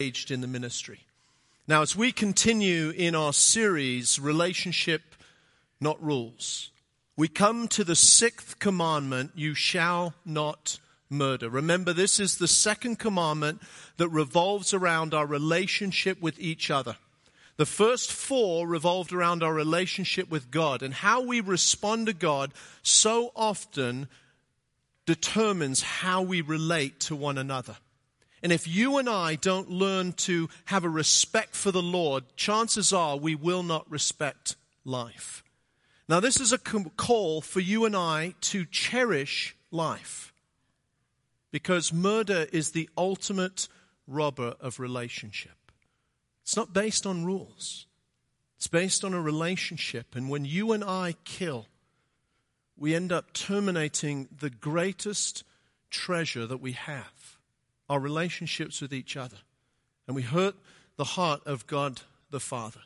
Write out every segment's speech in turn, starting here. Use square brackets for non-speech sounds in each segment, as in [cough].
engaged in the ministry. Now, as we continue in our series, Relationship, Not Rules, we come to the sixth commandment you shall not murder. Remember, this is the second commandment that revolves around our relationship with each other. The first four revolved around our relationship with God, and how we respond to God so often determines how we relate to one another. And if you and I don't learn to have a respect for the Lord, chances are we will not respect life. Now, this is a call for you and I to cherish life because murder is the ultimate robber of relationship. It's not based on rules, it's based on a relationship. And when you and I kill, we end up terminating the greatest treasure that we have our relationships with each other. And we hurt the heart of God the Father.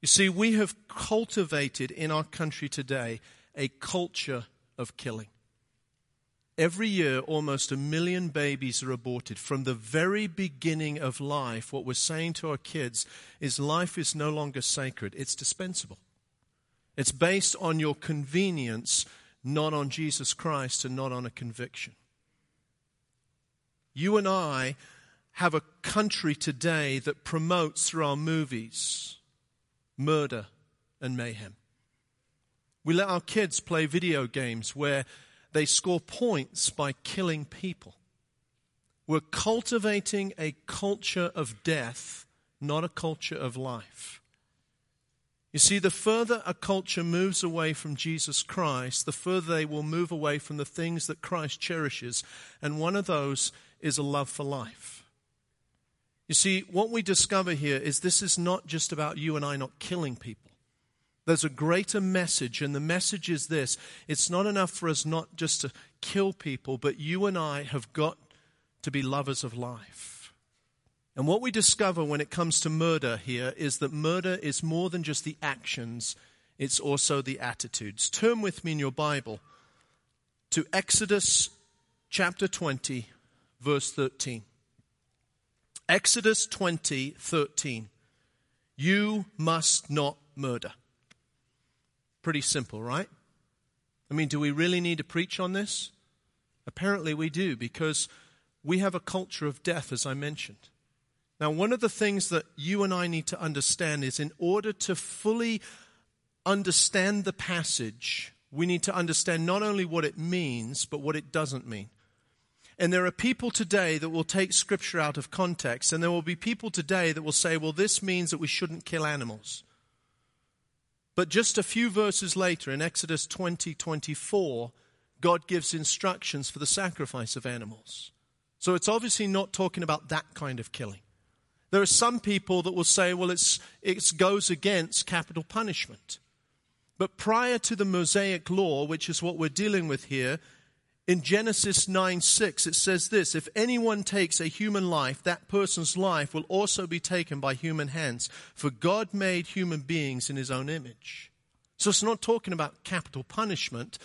You see, we have cultivated in our country today a culture of killing. Every year, almost a million babies are aborted. From the very beginning of life, what we're saying to our kids is life is no longer sacred, it's dispensable. It's based on your convenience, not on Jesus Christ and not on a conviction. You and I have a country today that promotes through our movies murder and mayhem. We let our kids play video games where they score points by killing people. We're cultivating a culture of death, not a culture of life. You see, the further a culture moves away from Jesus Christ, the further they will move away from the things that Christ cherishes. And one of those is a love for life. You see, what we discover here is this is not just about you and I not killing people. There's a greater message, and the message is this it's not enough for us not just to kill people, but you and I have got to be lovers of life. And what we discover when it comes to murder here is that murder is more than just the actions, it's also the attitudes. Turn with me in your Bible to Exodus chapter 20, verse 13. Exodus 20, 13. You must not murder. Pretty simple, right? I mean, do we really need to preach on this? Apparently we do, because we have a culture of death, as I mentioned. Now, one of the things that you and I need to understand is in order to fully understand the passage, we need to understand not only what it means, but what it doesn't mean. And there are people today that will take scripture out of context, and there will be people today that will say, well, this means that we shouldn't kill animals. But just a few verses later, in Exodus 20 24, God gives instructions for the sacrifice of animals. So it's obviously not talking about that kind of killing. There are some people that will say, well, it's, it goes against capital punishment. But prior to the Mosaic law, which is what we're dealing with here, in Genesis 9 6, it says this If anyone takes a human life, that person's life will also be taken by human hands. For God made human beings in his own image. So it's not talking about capital punishment.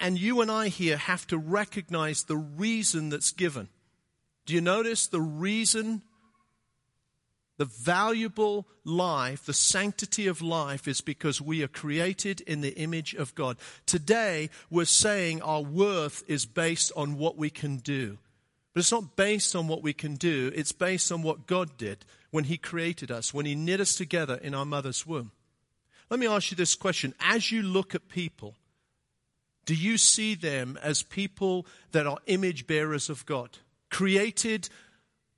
And you and I here have to recognize the reason that's given. Do you notice the reason the valuable life, the sanctity of life, is because we are created in the image of God. Today, we're saying our worth is based on what we can do. But it's not based on what we can do, it's based on what God did when He created us, when He knit us together in our mother's womb. Let me ask you this question. As you look at people, do you see them as people that are image bearers of God, created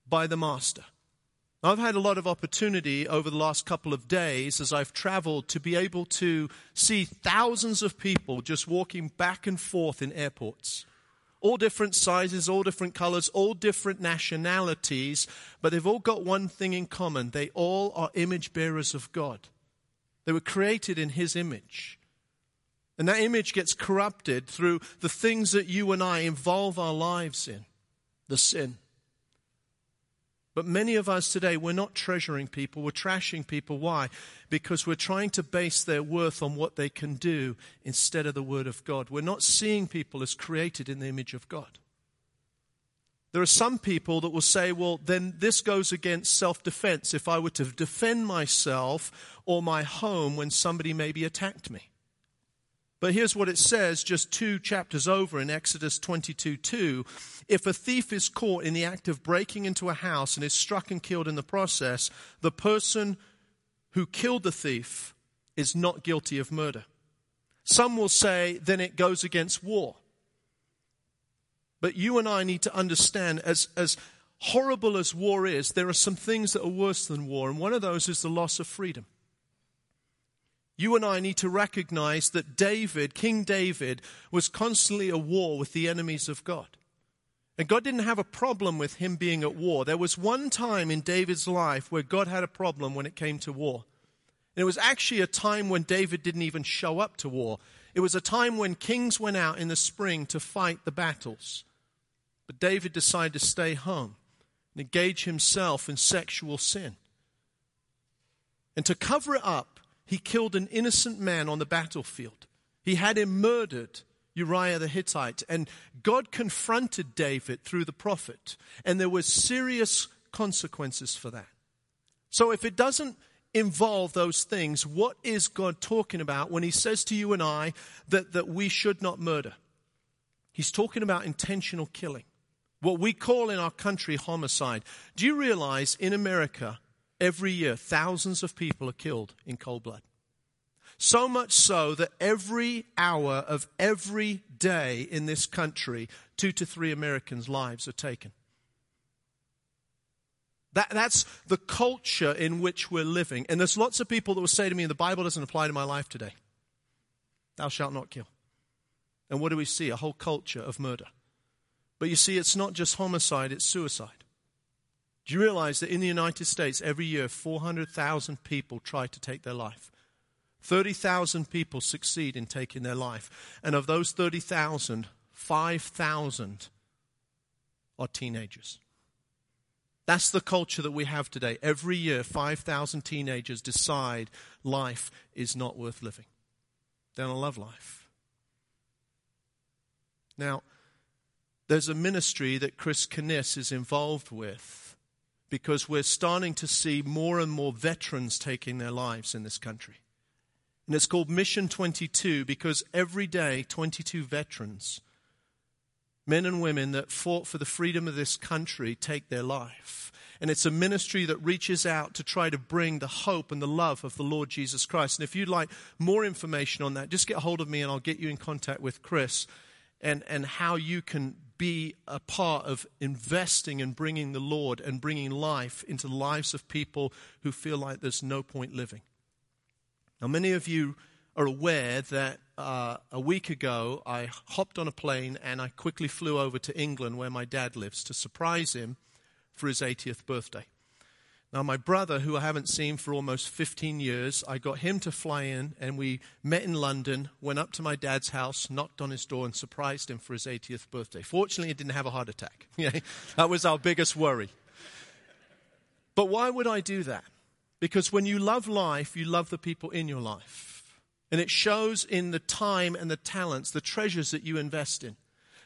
by the Master? I've had a lot of opportunity over the last couple of days as I've traveled to be able to see thousands of people just walking back and forth in airports. All different sizes, all different colors, all different nationalities, but they've all got one thing in common. They all are image bearers of God. They were created in His image. And that image gets corrupted through the things that you and I involve our lives in the sin. But many of us today, we're not treasuring people, we're trashing people. Why? Because we're trying to base their worth on what they can do instead of the Word of God. We're not seeing people as created in the image of God. There are some people that will say, well, then this goes against self defense if I were to defend myself or my home when somebody maybe attacked me. But here's what it says just two chapters over in Exodus 22 2. If a thief is caught in the act of breaking into a house and is struck and killed in the process, the person who killed the thief is not guilty of murder. Some will say, then it goes against war. But you and I need to understand, as, as horrible as war is, there are some things that are worse than war, and one of those is the loss of freedom. You and I need to recognize that David, King David, was constantly at war with the enemies of God. And God didn't have a problem with him being at war. There was one time in David's life where God had a problem when it came to war. And it was actually a time when David didn't even show up to war. It was a time when kings went out in the spring to fight the battles. But David decided to stay home and engage himself in sexual sin. And to cover it up, he killed an innocent man on the battlefield. He had him murdered, Uriah the Hittite. And God confronted David through the prophet. And there were serious consequences for that. So if it doesn't involve those things, what is God talking about when he says to you and I that, that we should not murder? He's talking about intentional killing what we call in our country homicide. Do you realize in America, every year, thousands of people are killed in cold blood? So much so that every hour of every day in this country, two to three Americans' lives are taken. That, that's the culture in which we're living. And there's lots of people that will say to me, the Bible doesn't apply to my life today. Thou shalt not kill. And what do we see? A whole culture of murder. But you see, it's not just homicide, it's suicide. Do you realize that in the United States, every year, 400,000 people try to take their life? 30,000 people succeed in taking their life. And of those 30,000, 5,000 are teenagers. That's the culture that we have today. Every year, 5,000 teenagers decide life is not worth living. They don't love life. Now, there's a ministry that Chris Kniss is involved with because we're starting to see more and more veterans taking their lives in this country. And it's called Mission 22 because every day, 22 veterans, men and women that fought for the freedom of this country, take their life. And it's a ministry that reaches out to try to bring the hope and the love of the Lord Jesus Christ. And if you'd like more information on that, just get hold of me and I'll get you in contact with Chris and, and how you can be a part of investing and bringing the Lord and bringing life into the lives of people who feel like there's no point living. Now, many of you are aware that uh, a week ago I hopped on a plane and I quickly flew over to England where my dad lives to surprise him for his 80th birthday. Now, my brother, who I haven't seen for almost 15 years, I got him to fly in, and we met in London, went up to my dad's house, knocked on his door, and surprised him for his 80th birthday. Fortunately, he didn't have a heart attack. [laughs] that was our biggest worry. But why would I do that? Because when you love life, you love the people in your life. And it shows in the time and the talents, the treasures that you invest in.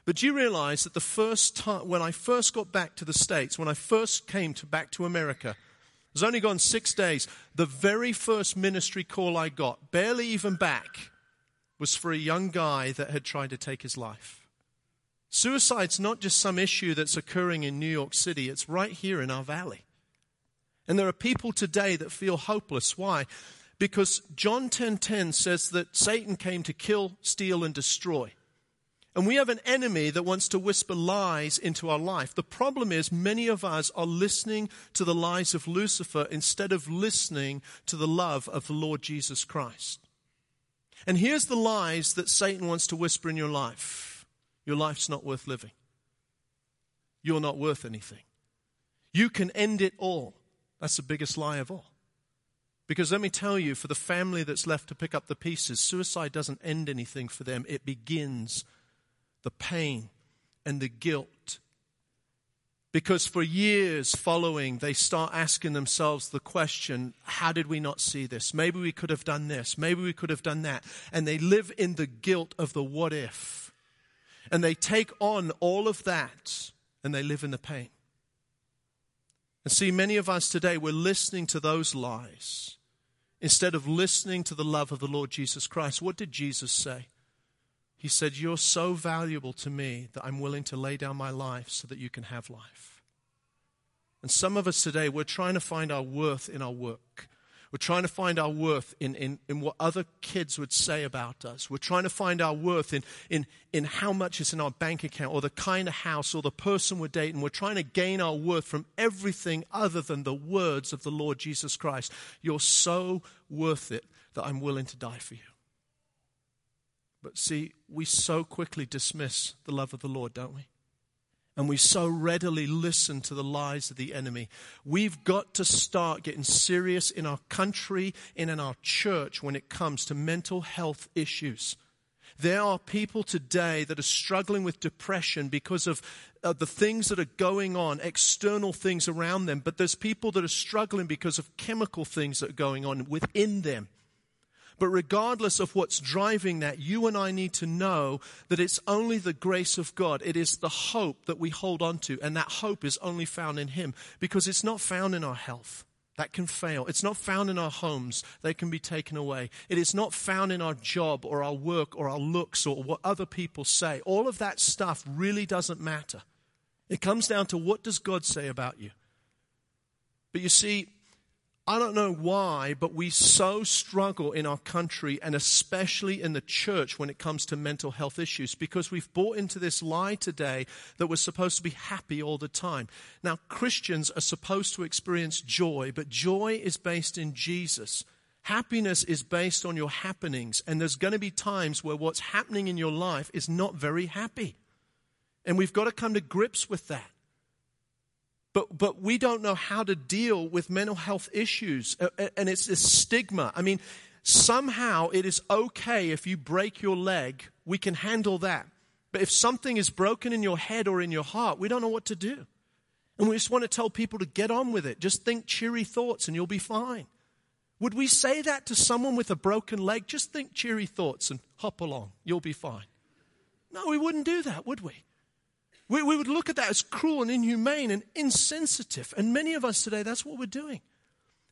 But do you realize that the first time, when I first got back to the States, when I first came to, back to America, was only gone six days. The very first ministry call I got, barely even back, was for a young guy that had tried to take his life. Suicide's not just some issue that's occurring in New York City, it's right here in our valley. And there are people today that feel hopeless. Why? Because John 10:10 says that Satan came to kill, steal and destroy. And we have an enemy that wants to whisper lies into our life. The problem is, many of us are listening to the lies of Lucifer instead of listening to the love of the Lord Jesus Christ. And here's the lies that Satan wants to whisper in your life your life's not worth living, you're not worth anything, you can end it all. That's the biggest lie of all. Because let me tell you, for the family that's left to pick up the pieces, suicide doesn't end anything for them, it begins the pain and the guilt. Because for years following, they start asking themselves the question, how did we not see this? Maybe we could have done this. Maybe we could have done that. And they live in the guilt of the what if. And they take on all of that and they live in the pain. And see, many of us today, we're listening to those lies instead of listening to the love of the Lord Jesus Christ. What did Jesus say? He said, You're so valuable to me that I'm willing to lay down my life so that you can have life. And some of us today, we're trying to find our worth in our work. We're trying to find our worth in, in, in what other kids would say about us. We're trying to find our worth in, in, in how much is in our bank account or the kind of house or the person we're dating. We're trying to gain our worth from everything other than the words of the Lord Jesus Christ. You're so worth it that I'm willing to die for you. But see, we so quickly dismiss the love of the Lord, don't we? and we so readily listen to the lies of the enemy. We've got to start getting serious in our country and in our church when it comes to mental health issues. There are people today that are struggling with depression because of uh, the things that are going on, external things around them, but there's people that are struggling because of chemical things that are going on within them. But regardless of what's driving that, you and I need to know that it's only the grace of God. It is the hope that we hold on to, and that hope is only found in Him because it's not found in our health. That can fail. It's not found in our homes. They can be taken away. It is not found in our job or our work or our looks or what other people say. All of that stuff really doesn't matter. It comes down to what does God say about you? But you see, I don't know why, but we so struggle in our country and especially in the church when it comes to mental health issues because we've bought into this lie today that we're supposed to be happy all the time. Now, Christians are supposed to experience joy, but joy is based in Jesus. Happiness is based on your happenings, and there's going to be times where what's happening in your life is not very happy. And we've got to come to grips with that. But, but we don't know how to deal with mental health issues. Uh, uh, and it's this stigma. I mean, somehow it is okay if you break your leg, we can handle that. But if something is broken in your head or in your heart, we don't know what to do. And we just want to tell people to get on with it. Just think cheery thoughts and you'll be fine. Would we say that to someone with a broken leg? Just think cheery thoughts and hop along. You'll be fine. No, we wouldn't do that, would we? We, we would look at that as cruel and inhumane and insensitive. And many of us today, that's what we're doing.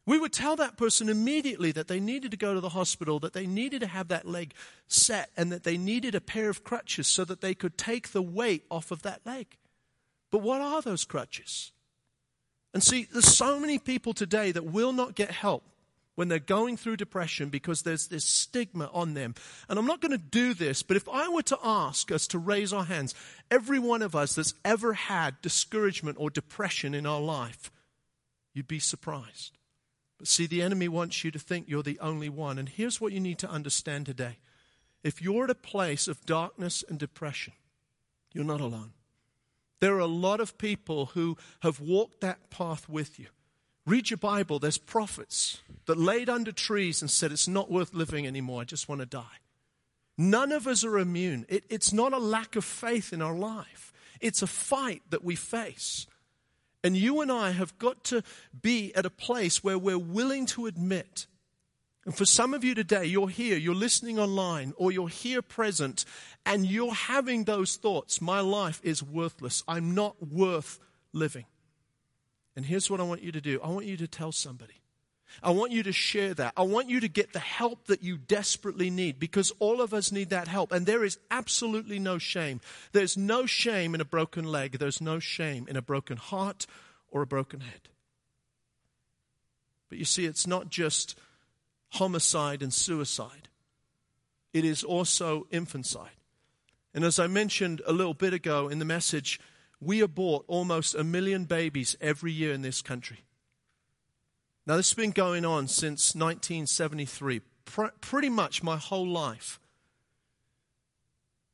We would tell that person immediately that they needed to go to the hospital, that they needed to have that leg set, and that they needed a pair of crutches so that they could take the weight off of that leg. But what are those crutches? And see, there's so many people today that will not get help when they're going through depression because there's this stigma on them. And I'm not going to do this, but if I were to ask us to raise our hands, every one of us that's ever had discouragement or depression in our life, you'd be surprised. But see, the enemy wants you to think you're the only one. And here's what you need to understand today if you're at a place of darkness and depression, you're not alone. There are a lot of people who have walked that path with you. Read your Bible, there's prophets that laid under trees and said, It's not worth living anymore, I just want to die. None of us are immune. It, it's not a lack of faith in our life, it's a fight that we face. And you and I have got to be at a place where we're willing to admit. And for some of you today, you're here, you're listening online, or you're here present, and you're having those thoughts My life is worthless. I'm not worth living. And here's what I want you to do I want you to tell somebody. I want you to share that. I want you to get the help that you desperately need because all of us need that help. And there is absolutely no shame. There's no shame in a broken leg, there's no shame in a broken heart or a broken head. But you see, it's not just homicide and suicide, it is also infanticide. And as I mentioned a little bit ago in the message, we abort almost a million babies every year in this country. Now, this has been going on since 1973, pr- pretty much my whole life.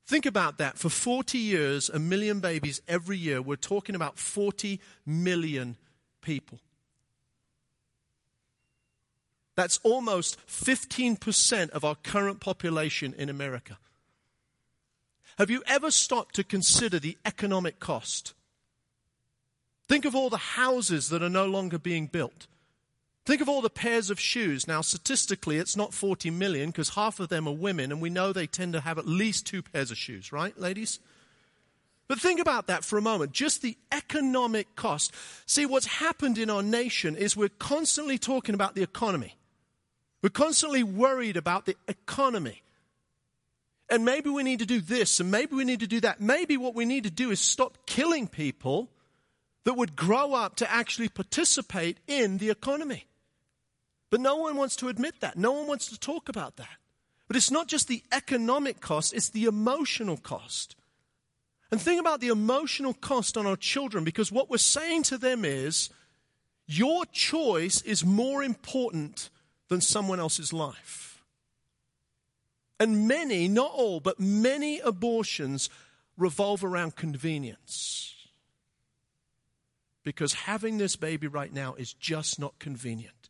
Think about that. For 40 years, a million babies every year. We're talking about 40 million people. That's almost 15% of our current population in America. Have you ever stopped to consider the economic cost? Think of all the houses that are no longer being built. Think of all the pairs of shoes. Now, statistically, it's not 40 million because half of them are women, and we know they tend to have at least two pairs of shoes, right, ladies? But think about that for a moment. Just the economic cost. See, what's happened in our nation is we're constantly talking about the economy. We're constantly worried about the economy. And maybe we need to do this and maybe we need to do that. Maybe what we need to do is stop killing people that would grow up to actually participate in the economy. But no one wants to admit that. No one wants to talk about that. But it's not just the economic cost, it's the emotional cost. And think about the emotional cost on our children because what we're saying to them is your choice is more important than someone else's life. And many, not all, but many abortions revolve around convenience. Because having this baby right now is just not convenient.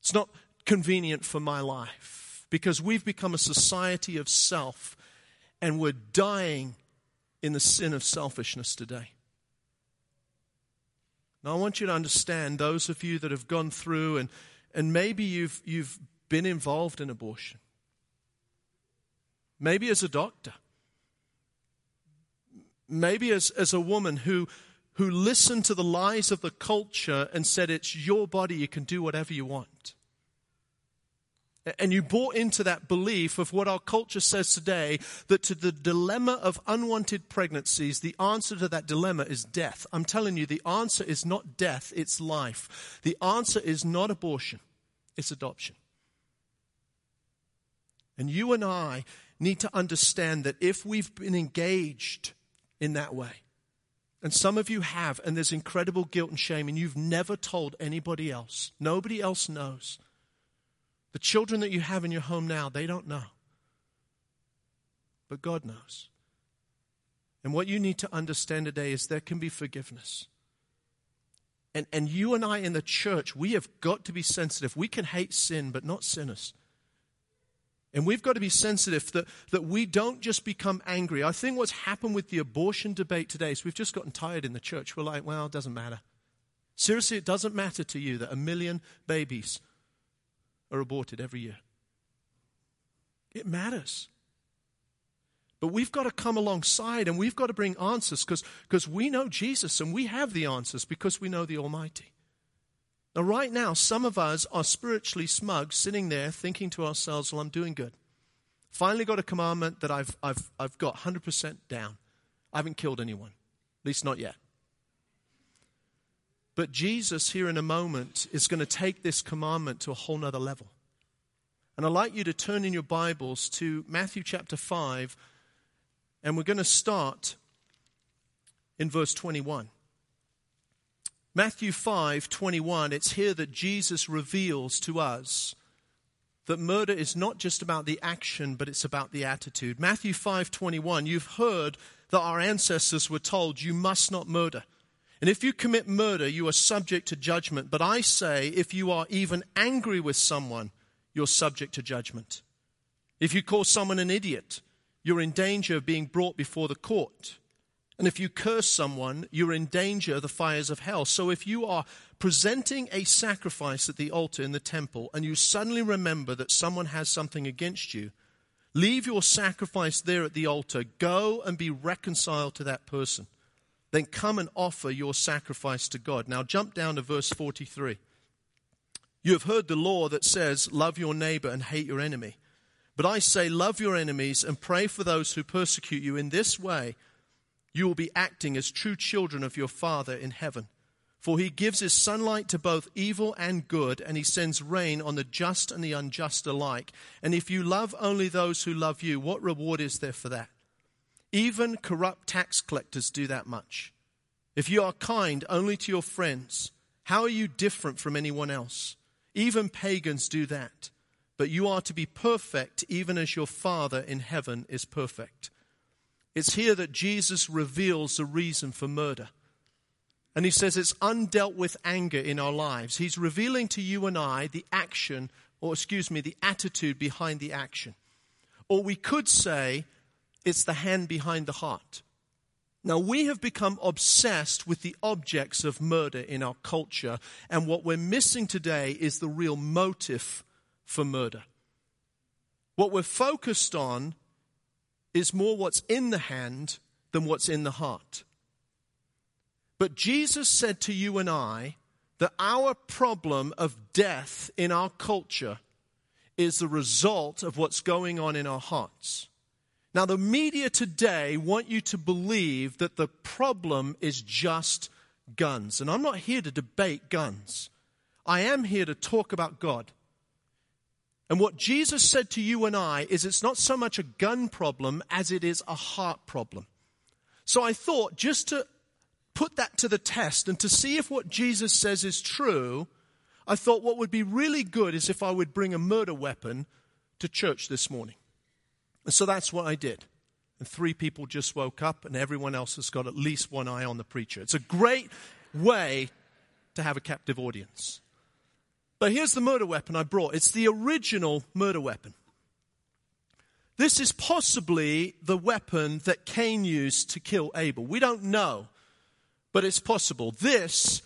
It's not convenient for my life because we've become a society of self and we're dying in the sin of selfishness today. Now, I want you to understand those of you that have gone through and, and maybe you've, you've been involved in abortion. Maybe as a doctor. Maybe as, as a woman who, who listened to the lies of the culture and said, It's your body, you can do whatever you want. And you bought into that belief of what our culture says today that to the dilemma of unwanted pregnancies, the answer to that dilemma is death. I'm telling you, the answer is not death, it's life. The answer is not abortion, it's adoption. And you and I need to understand that if we've been engaged in that way, and some of you have, and there's incredible guilt and shame, and you've never told anybody else, nobody else knows the children that you have in your home now, they don't know. But God knows. And what you need to understand today is there can be forgiveness. And, and you and I in the church, we have got to be sensitive. We can hate sin, but not sinners. And we've got to be sensitive that, that we don't just become angry. I think what's happened with the abortion debate today is we've just gotten tired in the church. We're like, well, it doesn't matter. Seriously, it doesn't matter to you that a million babies are aborted every year. It matters. But we've got to come alongside and we've got to bring answers because we know Jesus and we have the answers because we know the Almighty. Now, right now, some of us are spiritually smug, sitting there thinking to ourselves, well, I'm doing good. Finally got a commandment that I've, I've, I've got 100% down. I haven't killed anyone, at least not yet. But Jesus, here in a moment, is going to take this commandment to a whole nother level. And I'd like you to turn in your Bibles to Matthew chapter 5, and we're going to start in verse 21. Matthew 5:21 it's here that Jesus reveals to us that murder is not just about the action, but it's about the attitude. Matthew 5:21 you've heard that our ancestors were told, You must not murder. And if you commit murder, you are subject to judgment. But I say, if you are even angry with someone, you're subject to judgment. If you call someone an idiot, you're in danger of being brought before the court. And if you curse someone, you're in danger of the fires of hell. So if you are presenting a sacrifice at the altar in the temple and you suddenly remember that someone has something against you, leave your sacrifice there at the altar. Go and be reconciled to that person then come and offer your sacrifice to God. Now jump down to verse 43. You have heard the law that says, Love your neighbor and hate your enemy. But I say, Love your enemies and pray for those who persecute you. In this way, you will be acting as true children of your Father in heaven. For he gives his sunlight to both evil and good, and he sends rain on the just and the unjust alike. And if you love only those who love you, what reward is there for that? Even corrupt tax collectors do that much. If you are kind only to your friends, how are you different from anyone else? Even pagans do that. But you are to be perfect, even as your Father in heaven is perfect. It's here that Jesus reveals the reason for murder. And he says it's undealt with anger in our lives. He's revealing to you and I the action, or excuse me, the attitude behind the action. Or we could say it's the hand behind the heart. Now, we have become obsessed with the objects of murder in our culture, and what we're missing today is the real motive for murder. What we're focused on is more what's in the hand than what's in the heart. But Jesus said to you and I that our problem of death in our culture is the result of what's going on in our hearts. Now, the media today want you to believe that the problem is just guns. And I'm not here to debate guns, I am here to talk about God. And what Jesus said to you and I is it's not so much a gun problem as it is a heart problem. So I thought just to put that to the test and to see if what Jesus says is true, I thought what would be really good is if I would bring a murder weapon to church this morning. And so that's what I did. And three people just woke up, and everyone else has got at least one eye on the preacher. It's a great way to have a captive audience. But here's the murder weapon I brought it's the original murder weapon. This is possibly the weapon that Cain used to kill Abel. We don't know, but it's possible. This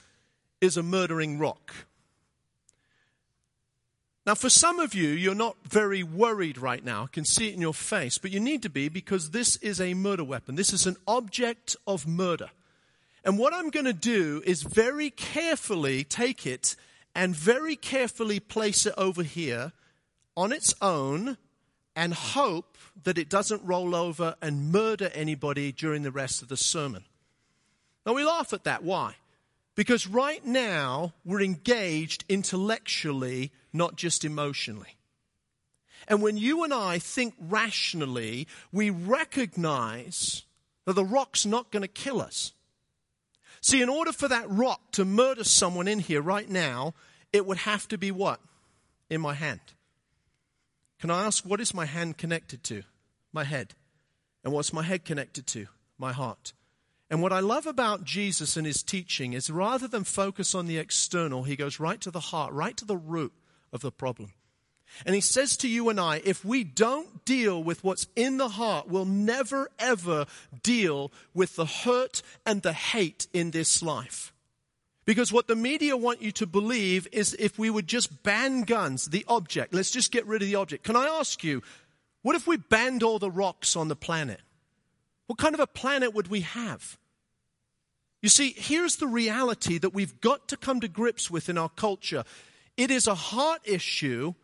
is a murdering rock. Now, for some of you, you're not very worried right now. I can see it in your face, but you need to be because this is a murder weapon. This is an object of murder. And what I'm going to do is very carefully take it and very carefully place it over here on its own and hope that it doesn't roll over and murder anybody during the rest of the sermon. Now, we laugh at that. Why? Because right now, we're engaged intellectually, not just emotionally. And when you and I think rationally, we recognize that the rock's not going to kill us. See, in order for that rock to murder someone in here right now, it would have to be what? In my hand. Can I ask, what is my hand connected to? My head. And what's my head connected to? My heart. And what I love about Jesus and his teaching is rather than focus on the external, he goes right to the heart, right to the root of the problem. And he says to you and I, if we don't deal with what's in the heart, we'll never ever deal with the hurt and the hate in this life. Because what the media want you to believe is if we would just ban guns, the object, let's just get rid of the object. Can I ask you, what if we banned all the rocks on the planet? What kind of a planet would we have? You see, here's the reality that we've got to come to grips with in our culture. It is a heart issue,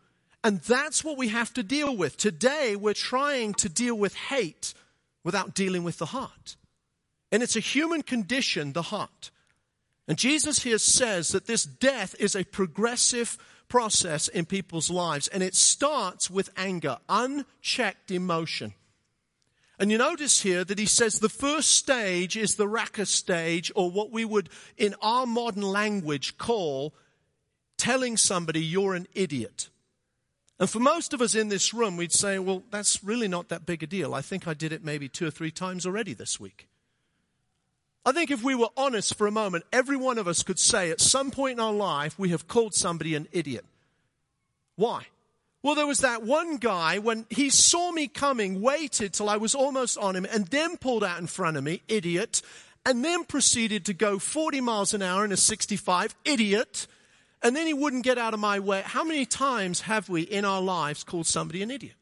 and that's what we have to deal with. Today, we're trying to deal with hate without dealing with the heart. And it's a human condition, the heart. And Jesus here says that this death is a progressive process in people's lives, and it starts with anger, unchecked emotion. And you notice here that he says the first stage is the raca stage, or what we would in our modern language call telling somebody you're an idiot. And for most of us in this room, we'd say, well, that's really not that big a deal. I think I did it maybe two or three times already this week. I think if we were honest for a moment, every one of us could say at some point in our life we have called somebody an idiot. Why? Well, there was that one guy when he saw me coming, waited till I was almost on him, and then pulled out in front of me, idiot, and then proceeded to go 40 miles an hour in a 65, idiot, and then he wouldn't get out of my way. How many times have we in our lives called somebody an idiot?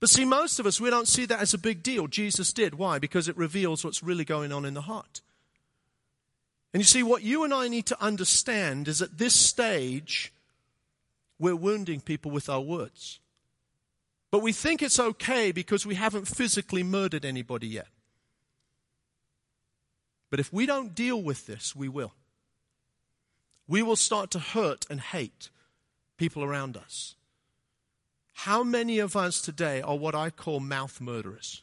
But see, most of us, we don't see that as a big deal. Jesus did. Why? Because it reveals what's really going on in the heart. And you see, what you and I need to understand is at this stage, we're wounding people with our words. But we think it's okay because we haven't physically murdered anybody yet. But if we don't deal with this, we will. We will start to hurt and hate people around us. How many of us today are what I call mouth murderers?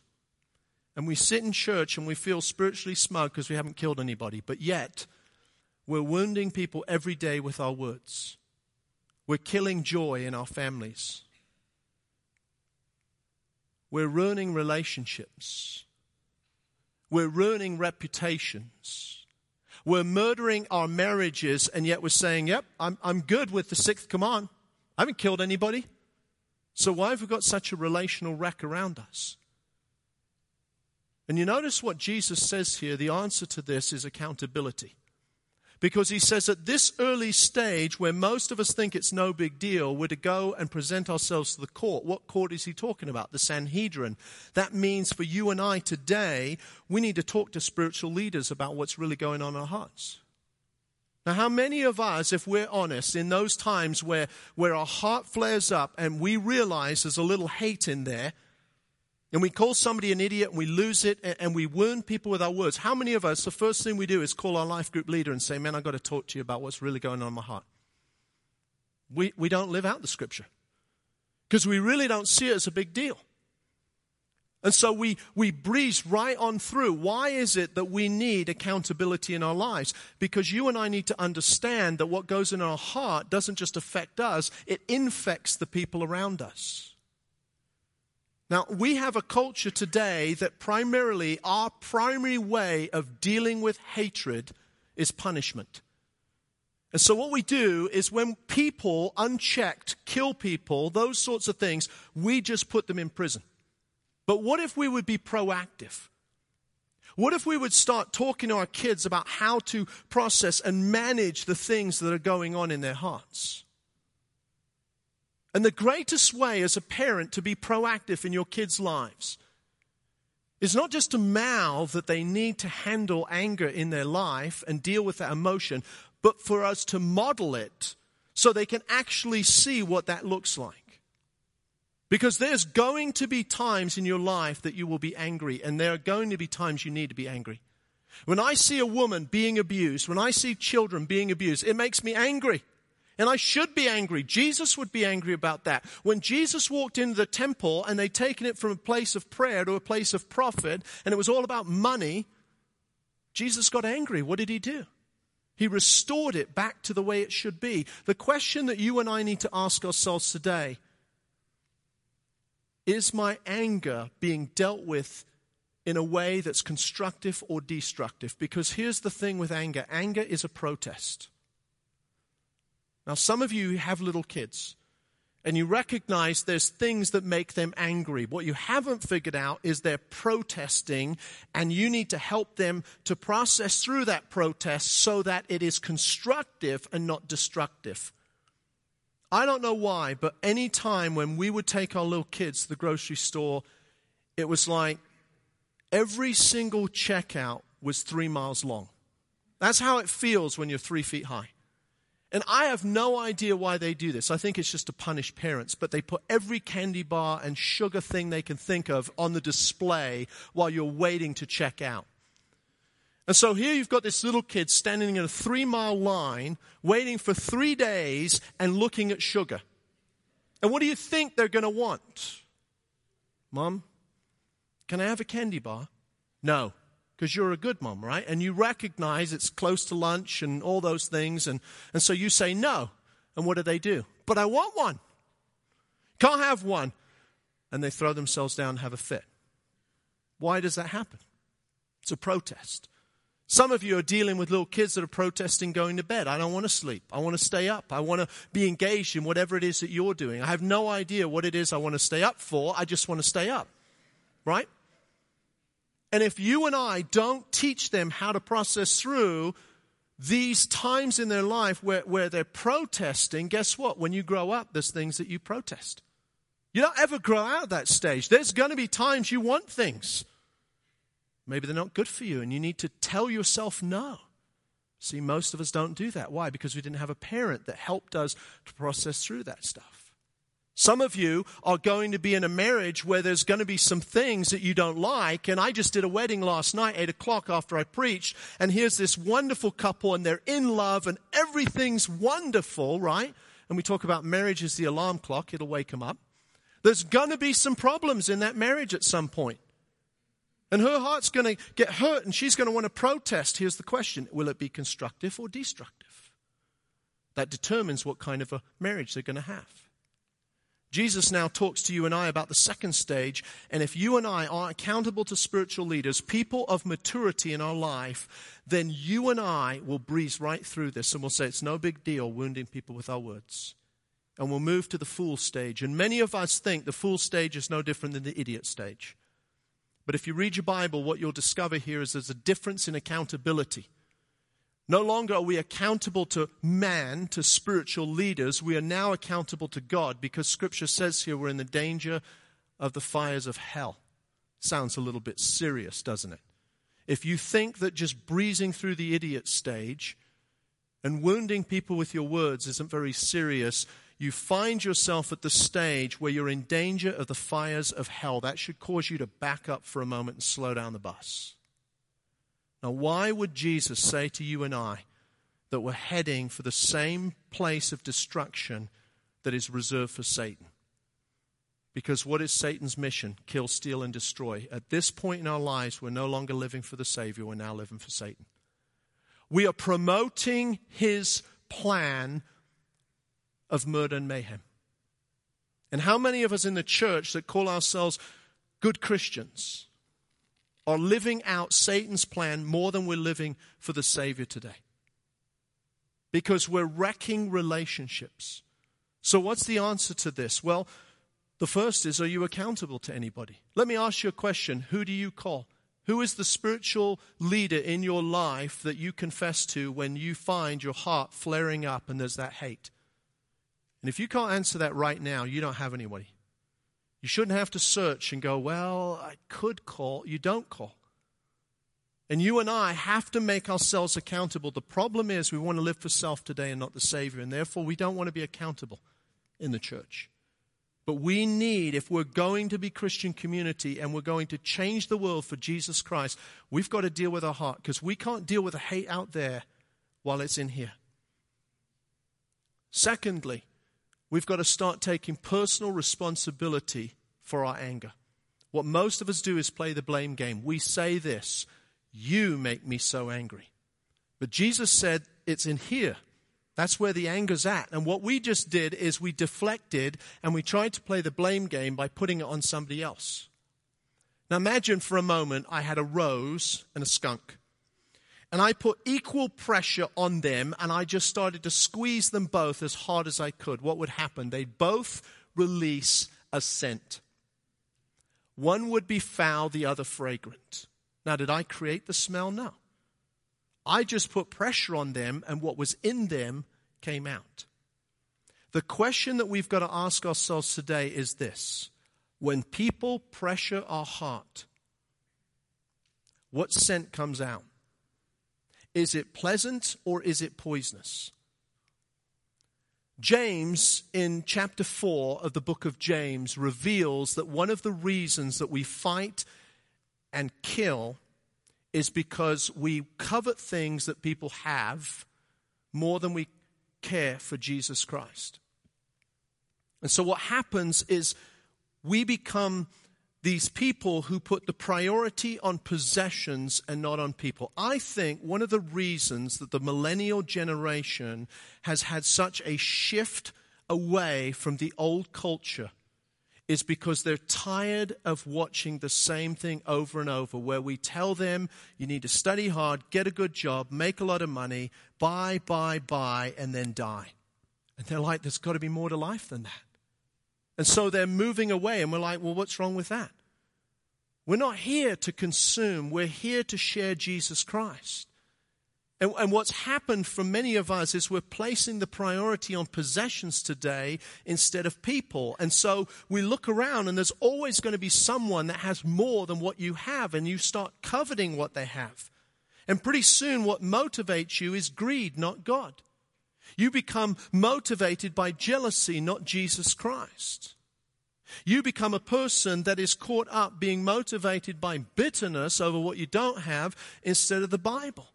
And we sit in church and we feel spiritually smug because we haven't killed anybody, but yet we're wounding people every day with our words. We're killing joy in our families. We're ruining relationships. We're ruining reputations. We're murdering our marriages, and yet we're saying, Yep, I'm, I'm good with the sixth command. I haven't killed anybody. So why have we got such a relational wreck around us? And you notice what Jesus says here the answer to this is accountability. Because he says at this early stage, where most of us think it's no big deal, we're to go and present ourselves to the court. What court is he talking about? The Sanhedrin. That means for you and I today, we need to talk to spiritual leaders about what's really going on in our hearts. Now, how many of us, if we're honest, in those times where, where our heart flares up and we realize there's a little hate in there, and we call somebody an idiot and we lose it and we wound people with our words. How many of us, the first thing we do is call our life group leader and say, Man, I've got to talk to you about what's really going on in my heart? We, we don't live out the scripture because we really don't see it as a big deal. And so we, we breeze right on through. Why is it that we need accountability in our lives? Because you and I need to understand that what goes in our heart doesn't just affect us, it infects the people around us. Now, we have a culture today that primarily, our primary way of dealing with hatred is punishment. And so, what we do is when people unchecked kill people, those sorts of things, we just put them in prison. But what if we would be proactive? What if we would start talking to our kids about how to process and manage the things that are going on in their hearts? And the greatest way as a parent to be proactive in your kids' lives is not just to mouth that they need to handle anger in their life and deal with that emotion, but for us to model it so they can actually see what that looks like. Because there's going to be times in your life that you will be angry, and there are going to be times you need to be angry. When I see a woman being abused, when I see children being abused, it makes me angry. And I should be angry. Jesus would be angry about that. When Jesus walked into the temple and they'd taken it from a place of prayer to a place of profit, and it was all about money, Jesus got angry. What did he do? He restored it back to the way it should be. The question that you and I need to ask ourselves today is my anger being dealt with in a way that's constructive or destructive? Because here's the thing with anger anger is a protest. Now, some of you have little kids and you recognize there's things that make them angry. What you haven't figured out is they're protesting, and you need to help them to process through that protest so that it is constructive and not destructive. I don't know why, but any time when we would take our little kids to the grocery store, it was like every single checkout was three miles long. That's how it feels when you're three feet high. And I have no idea why they do this. I think it's just to punish parents, but they put every candy bar and sugar thing they can think of on the display while you're waiting to check out. And so here you've got this little kid standing in a three mile line, waiting for three days and looking at sugar. And what do you think they're going to want? Mom, can I have a candy bar? No because you're a good mom, right? And you recognize it's close to lunch and all those things. And, and so you say no. And what do they do? But I want one. Can't have one. And they throw themselves down and have a fit. Why does that happen? It's a protest. Some of you are dealing with little kids that are protesting going to bed. I don't want to sleep. I want to stay up. I want to be engaged in whatever it is that you're doing. I have no idea what it is I want to stay up for. I just want to stay up. Right? And if you and I don't teach them how to process through these times in their life where, where they're protesting, guess what? When you grow up, there's things that you protest. You don't ever grow out of that stage. There's going to be times you want things. Maybe they're not good for you, and you need to tell yourself no. See, most of us don't do that. Why? Because we didn't have a parent that helped us to process through that stuff. Some of you are going to be in a marriage where there's going to be some things that you don't like. And I just did a wedding last night, 8 o'clock after I preached. And here's this wonderful couple, and they're in love, and everything's wonderful, right? And we talk about marriage as the alarm clock, it'll wake them up. There's going to be some problems in that marriage at some point. And her heart's going to get hurt, and she's going to want to protest. Here's the question Will it be constructive or destructive? That determines what kind of a marriage they're going to have. Jesus now talks to you and I about the second stage. And if you and I are accountable to spiritual leaders, people of maturity in our life, then you and I will breeze right through this and we'll say it's no big deal wounding people with our words. And we'll move to the fool stage. And many of us think the fool stage is no different than the idiot stage. But if you read your Bible, what you'll discover here is there's a difference in accountability. No longer are we accountable to man, to spiritual leaders. We are now accountable to God because Scripture says here we're in the danger of the fires of hell. Sounds a little bit serious, doesn't it? If you think that just breezing through the idiot stage and wounding people with your words isn't very serious, you find yourself at the stage where you're in danger of the fires of hell. That should cause you to back up for a moment and slow down the bus. Now, why would Jesus say to you and I that we're heading for the same place of destruction that is reserved for Satan? Because what is Satan's mission? Kill, steal, and destroy. At this point in our lives, we're no longer living for the Savior, we're now living for Satan. We are promoting his plan of murder and mayhem. And how many of us in the church that call ourselves good Christians are living out Satan's plan more than we're living for the Savior today. Because we're wrecking relationships. So, what's the answer to this? Well, the first is Are you accountable to anybody? Let me ask you a question Who do you call? Who is the spiritual leader in your life that you confess to when you find your heart flaring up and there's that hate? And if you can't answer that right now, you don't have anybody. You shouldn't have to search and go, well, I could call. You don't call. And you and I have to make ourselves accountable. The problem is we want to live for self today and not the Savior, and therefore we don't want to be accountable in the church. But we need, if we're going to be Christian community and we're going to change the world for Jesus Christ, we've got to deal with our heart because we can't deal with the hate out there while it's in here. Secondly, we've got to start taking personal responsibility for our anger. What most of us do is play the blame game. We say this, you make me so angry. But Jesus said it's in here. That's where the anger's at. And what we just did is we deflected and we tried to play the blame game by putting it on somebody else. Now imagine for a moment I had a rose and a skunk and I put equal pressure on them and I just started to squeeze them both as hard as I could, what would happen? They'd both release a scent. One would be foul, the other fragrant. Now, did I create the smell? No. I just put pressure on them and what was in them came out. The question that we've got to ask ourselves today is this when people pressure our heart, what scent comes out? Is it pleasant or is it poisonous? James, in chapter 4 of the book of James, reveals that one of the reasons that we fight and kill is because we covet things that people have more than we care for Jesus Christ. And so what happens is we become these people who put the priority on possessions and not on people. I think one of the reasons that the millennial generation has had such a shift away from the old culture is because they're tired of watching the same thing over and over, where we tell them you need to study hard, get a good job, make a lot of money, buy, buy, buy, and then die. And they're like, there's got to be more to life than that. And so they're moving away, and we're like, well, what's wrong with that? We're not here to consume, we're here to share Jesus Christ. And, and, what's happened for many of us is we're placing the priority on possessions today instead of people. And so we look around, and there's always going to be someone that has more than what you have, and you start coveting what they have. And pretty soon, what motivates you is greed, not God. You become motivated by jealousy, not Jesus Christ. You become a person that is caught up being motivated by bitterness over what you don't have instead of the Bible.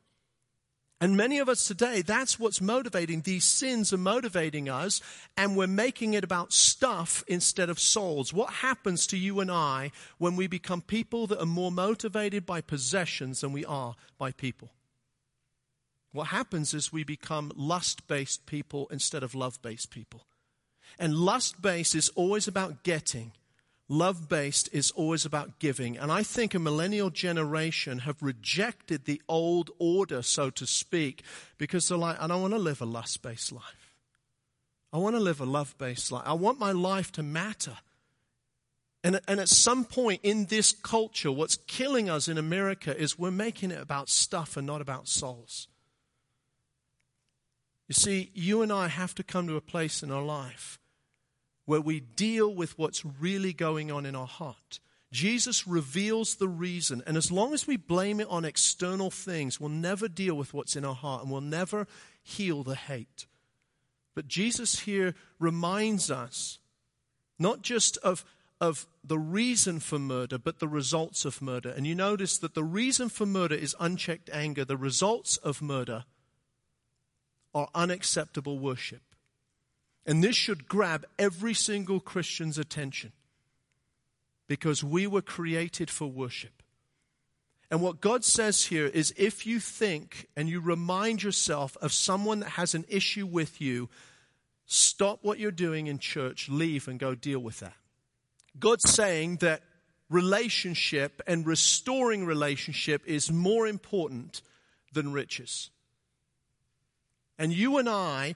And many of us today, that's what's motivating. These sins are motivating us, and we're making it about stuff instead of souls. What happens to you and I when we become people that are more motivated by possessions than we are by people? What happens is we become lust based people instead of love based people. And lust based is always about getting. Love based is always about giving. And I think a millennial generation have rejected the old order, so to speak, because they're like, I don't want to live a lust based life. I want to live a love based life. I want my life to matter. And, and at some point in this culture, what's killing us in America is we're making it about stuff and not about souls. You see, you and I have to come to a place in our life where we deal with what's really going on in our heart. Jesus reveals the reason, and as long as we blame it on external things, we'll never deal with what's in our heart and we'll never heal the hate. But Jesus here reminds us not just of, of the reason for murder, but the results of murder. And you notice that the reason for murder is unchecked anger, the results of murder are unacceptable worship. And this should grab every single Christian's attention because we were created for worship. And what God says here is if you think and you remind yourself of someone that has an issue with you, stop what you're doing in church, leave and go deal with that. God's saying that relationship and restoring relationship is more important than riches. And you and I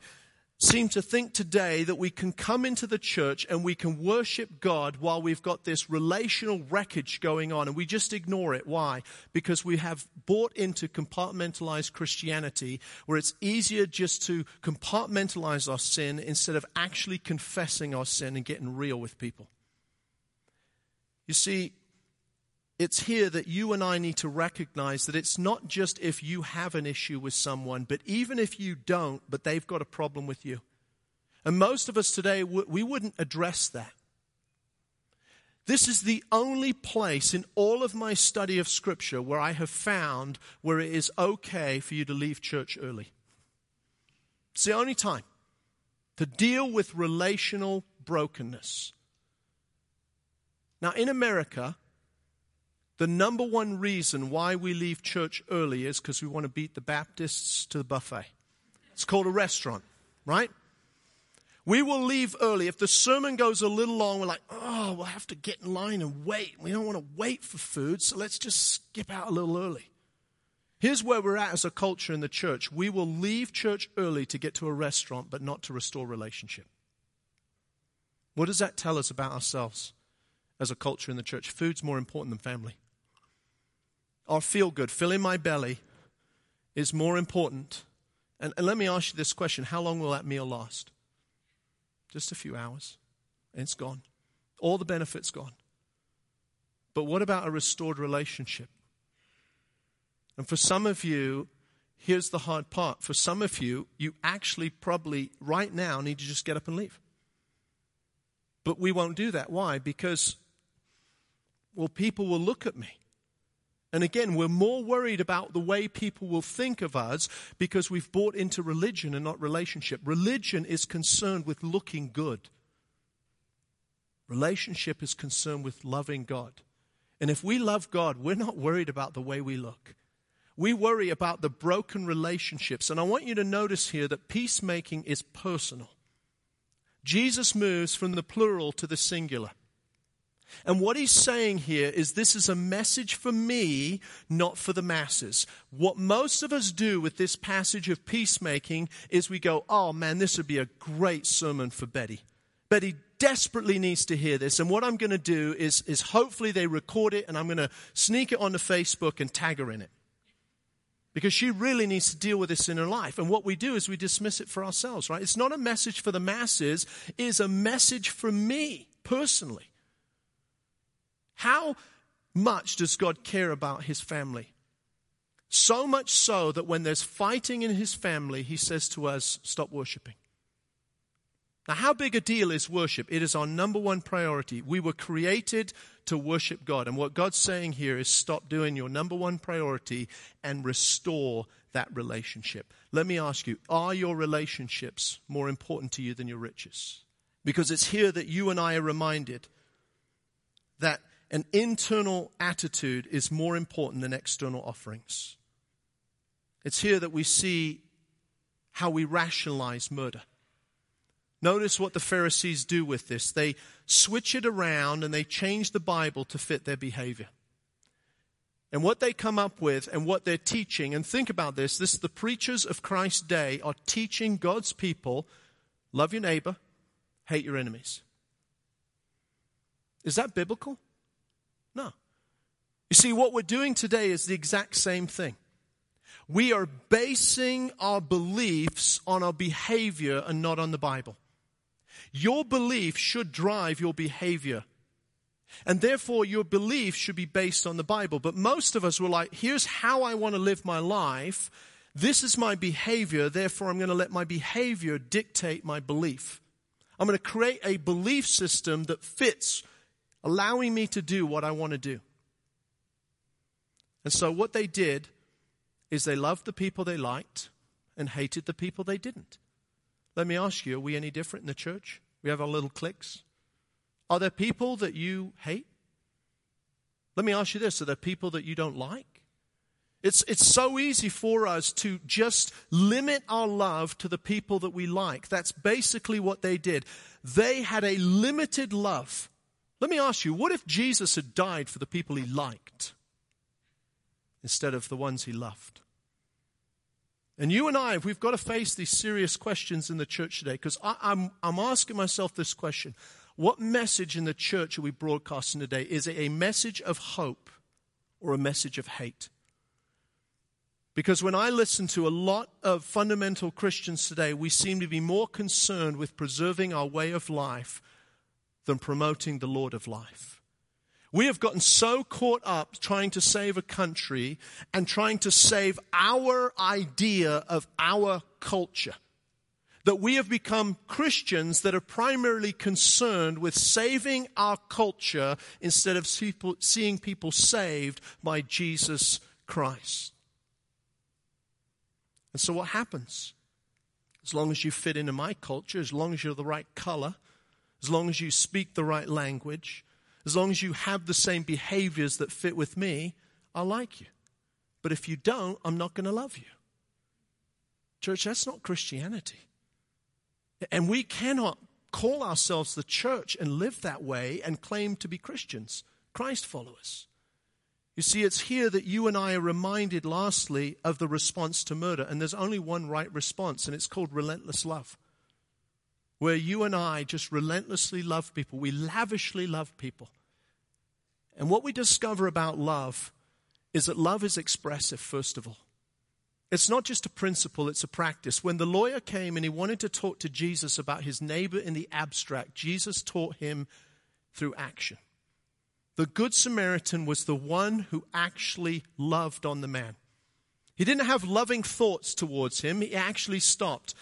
seem to think today that we can come into the church and we can worship God while we've got this relational wreckage going on and we just ignore it. Why? Because we have bought into compartmentalized Christianity where it's easier just to compartmentalize our sin instead of actually confessing our sin and getting real with people. You see, it's here that you and I need to recognize that it's not just if you have an issue with someone, but even if you don't, but they've got a problem with you. And most of us today, we wouldn't address that. This is the only place in all of my study of Scripture where I have found where it is okay for you to leave church early. It's the only time to deal with relational brokenness. Now, in America, the number one reason why we leave church early is because we want to beat the Baptists to the buffet. It's called a restaurant, right? We will leave early. If the sermon goes a little long, we're like, oh, we'll have to get in line and wait. We don't want to wait for food, so let's just skip out a little early. Here's where we're at as a culture in the church. We will leave church early to get to a restaurant, but not to restore relationship. What does that tell us about ourselves as a culture in the church? Food's more important than family or feel good, filling my belly, is more important. And, and let me ask you this question How long will that meal last? Just a few hours, and it's gone. All the benefits gone. But what about a restored relationship? And for some of you, here's the hard part. For some of you, you actually probably right now need to just get up and leave. But we won't do that. Why? Because, well, people will look at me. And again, we're more worried about the way people will think of us because we've bought into religion and not relationship. Religion is concerned with looking good. Relationship is concerned with loving God. And if we love God, we're not worried about the way we look. We worry about the broken relationships. And I want you to notice here that peacemaking is personal. Jesus moves from the plural to the singular. And what he's saying here is this is a message for me, not for the masses. What most of us do with this passage of peacemaking is we go, oh man, this would be a great sermon for Betty. Betty desperately needs to hear this. And what I'm going to do is, is hopefully they record it and I'm going to sneak it onto Facebook and tag her in it. Because she really needs to deal with this in her life. And what we do is we dismiss it for ourselves, right? It's not a message for the masses, it's a message for me personally. How much does God care about his family? So much so that when there's fighting in his family, he says to us, Stop worshiping. Now, how big a deal is worship? It is our number one priority. We were created to worship God. And what God's saying here is stop doing your number one priority and restore that relationship. Let me ask you are your relationships more important to you than your riches? Because it's here that you and I are reminded that an internal attitude is more important than external offerings. It's here that we see how we rationalize murder. Notice what the Pharisees do with this. They switch it around and they change the Bible to fit their behavior. And what they come up with and what they're teaching, and think about this this the preachers of Christ's day are teaching God's people love your neighbor, hate your enemies. Is that biblical? No. You see, what we're doing today is the exact same thing. we are basing our beliefs on our behavior and not on the Bible. Your belief should drive your behavior. And therefore, your belief should be based on the Bible. But most of us were like, here's how I want to live my life. This is my behavior. Therefore, I'm going to let my behavior dictate my belief. I'm going to create a belief system that fits, allowing me to do what I want to do. And so, what they did is they loved the people they liked and hated the people they didn't. Let me ask you, are we any different in the church? We have our little cliques. Are there people that you hate? Let me ask you this are there people that you don't like? It's, it's so easy for us to just limit our love to the people that we like. That's basically what they did. They had a limited love. Let me ask you, what if Jesus had died for the people he liked instead of the ones he loved? And you and I, we've got to face these serious questions in the church today because I'm, I'm asking myself this question. What message in the church are we broadcasting today? Is it a message of hope or a message of hate? Because when I listen to a lot of fundamental Christians today, we seem to be more concerned with preserving our way of life than promoting the Lord of life. We have gotten so caught up trying to save a country and trying to save our idea of our culture that we have become Christians that are primarily concerned with saving our culture instead of seeing people saved by Jesus Christ. And so what happens? As long as you fit into my culture, as long as you're the right color, as long as you speak the right language, as long as you have the same behaviors that fit with me, I'll like you. But if you don't, I'm not going to love you. Church, that's not Christianity. And we cannot call ourselves the church and live that way and claim to be Christians, Christ followers. You see, it's here that you and I are reminded, lastly, of the response to murder. And there's only one right response, and it's called relentless love where you and I just relentlessly love people. We lavishly love people. And what we discover about love is that love is expressive, first of all. It's not just a principle, it's a practice. When the lawyer came and he wanted to talk to Jesus about his neighbor in the abstract, Jesus taught him through action. The Good Samaritan was the one who actually loved on the man. He didn't have loving thoughts towards him, he actually stopped.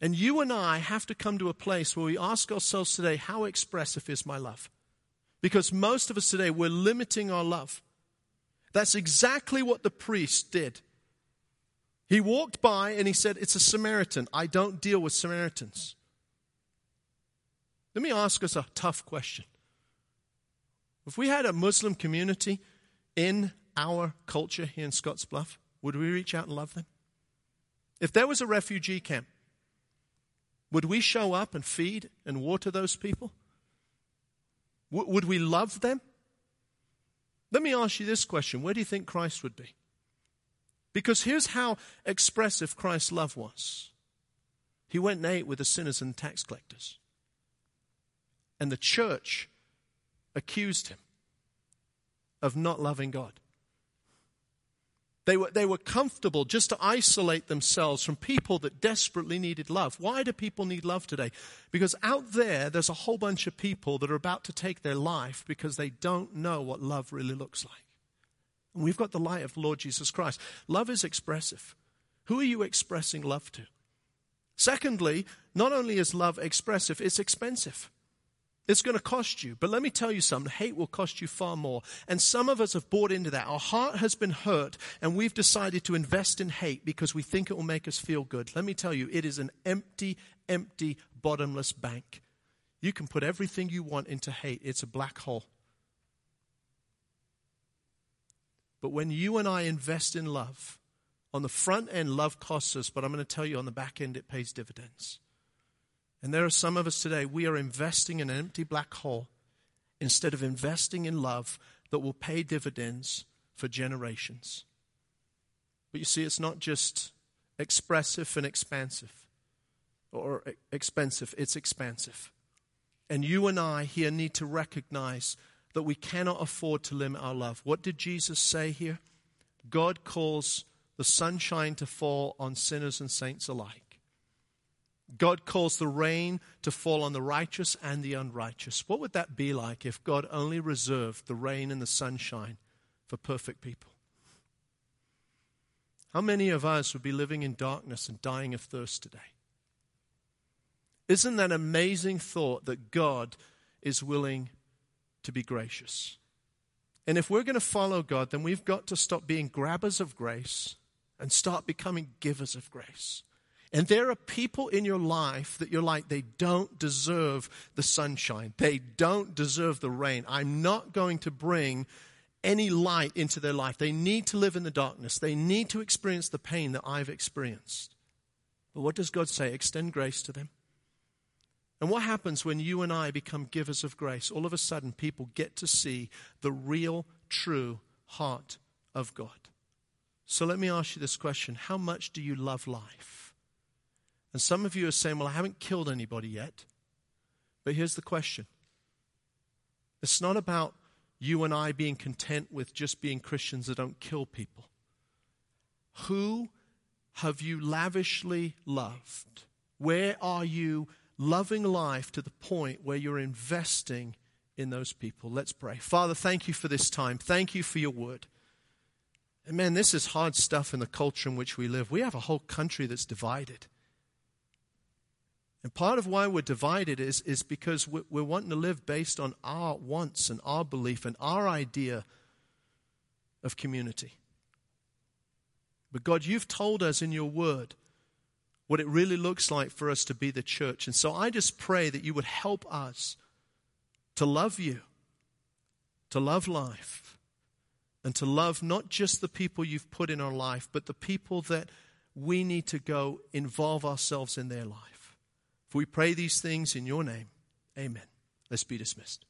And you and I have to come to a place where we ask ourselves today, how expressive is my love? Because most of us today, we're limiting our love. That's exactly what the priest did. He walked by and he said, It's a Samaritan. I don't deal with Samaritans. Let me ask us a tough question. If we had a Muslim community in our culture here in Scottsbluff, would we reach out and love them? If there was a refugee camp, would we show up and feed and water those people? W- would we love them? Let me ask you this question Where do you think Christ would be? Because here's how expressive Christ's love was He went and ate with the sinners and tax collectors. And the church accused him of not loving God. They were, they were comfortable just to isolate themselves from people that desperately needed love. Why do people need love today? Because out there, there's a whole bunch of people that are about to take their life because they don't know what love really looks like. And we've got the light of the Lord Jesus Christ. Love is expressive. Who are you expressing love to? Secondly, not only is love expressive, it's expensive. It's going to cost you. But let me tell you something hate will cost you far more. And some of us have bought into that. Our heart has been hurt, and we've decided to invest in hate because we think it will make us feel good. Let me tell you, it is an empty, empty, bottomless bank. You can put everything you want into hate, it's a black hole. But when you and I invest in love, on the front end, love costs us, but I'm going to tell you on the back end, it pays dividends. And there are some of us today, we are investing in an empty black hole instead of investing in love that will pay dividends for generations. But you see, it's not just expressive and expansive or expensive, it's expansive. And you and I here need to recognize that we cannot afford to limit our love. What did Jesus say here? God calls the sunshine to fall on sinners and saints alike. God calls the rain to fall on the righteous and the unrighteous. What would that be like if God only reserved the rain and the sunshine for perfect people? How many of us would be living in darkness and dying of thirst today? Isn't that an amazing thought that God is willing to be gracious? And if we're going to follow God, then we've got to stop being grabbers of grace and start becoming givers of grace. And there are people in your life that you're like, they don't deserve the sunshine. They don't deserve the rain. I'm not going to bring any light into their life. They need to live in the darkness. They need to experience the pain that I've experienced. But what does God say? Extend grace to them. And what happens when you and I become givers of grace? All of a sudden, people get to see the real, true heart of God. So let me ask you this question How much do you love life? And some of you are saying, Well, I haven't killed anybody yet. But here's the question it's not about you and I being content with just being Christians that don't kill people. Who have you lavishly loved? Where are you loving life to the point where you're investing in those people? Let's pray. Father, thank you for this time. Thank you for your word. And man, this is hard stuff in the culture in which we live. We have a whole country that's divided. And part of why we're divided is, is because we're, we're wanting to live based on our wants and our belief and our idea of community. But God, you've told us in your word what it really looks like for us to be the church. And so I just pray that you would help us to love you, to love life, and to love not just the people you've put in our life, but the people that we need to go involve ourselves in their life. We pray these things in your name. Amen. Let's be dismissed.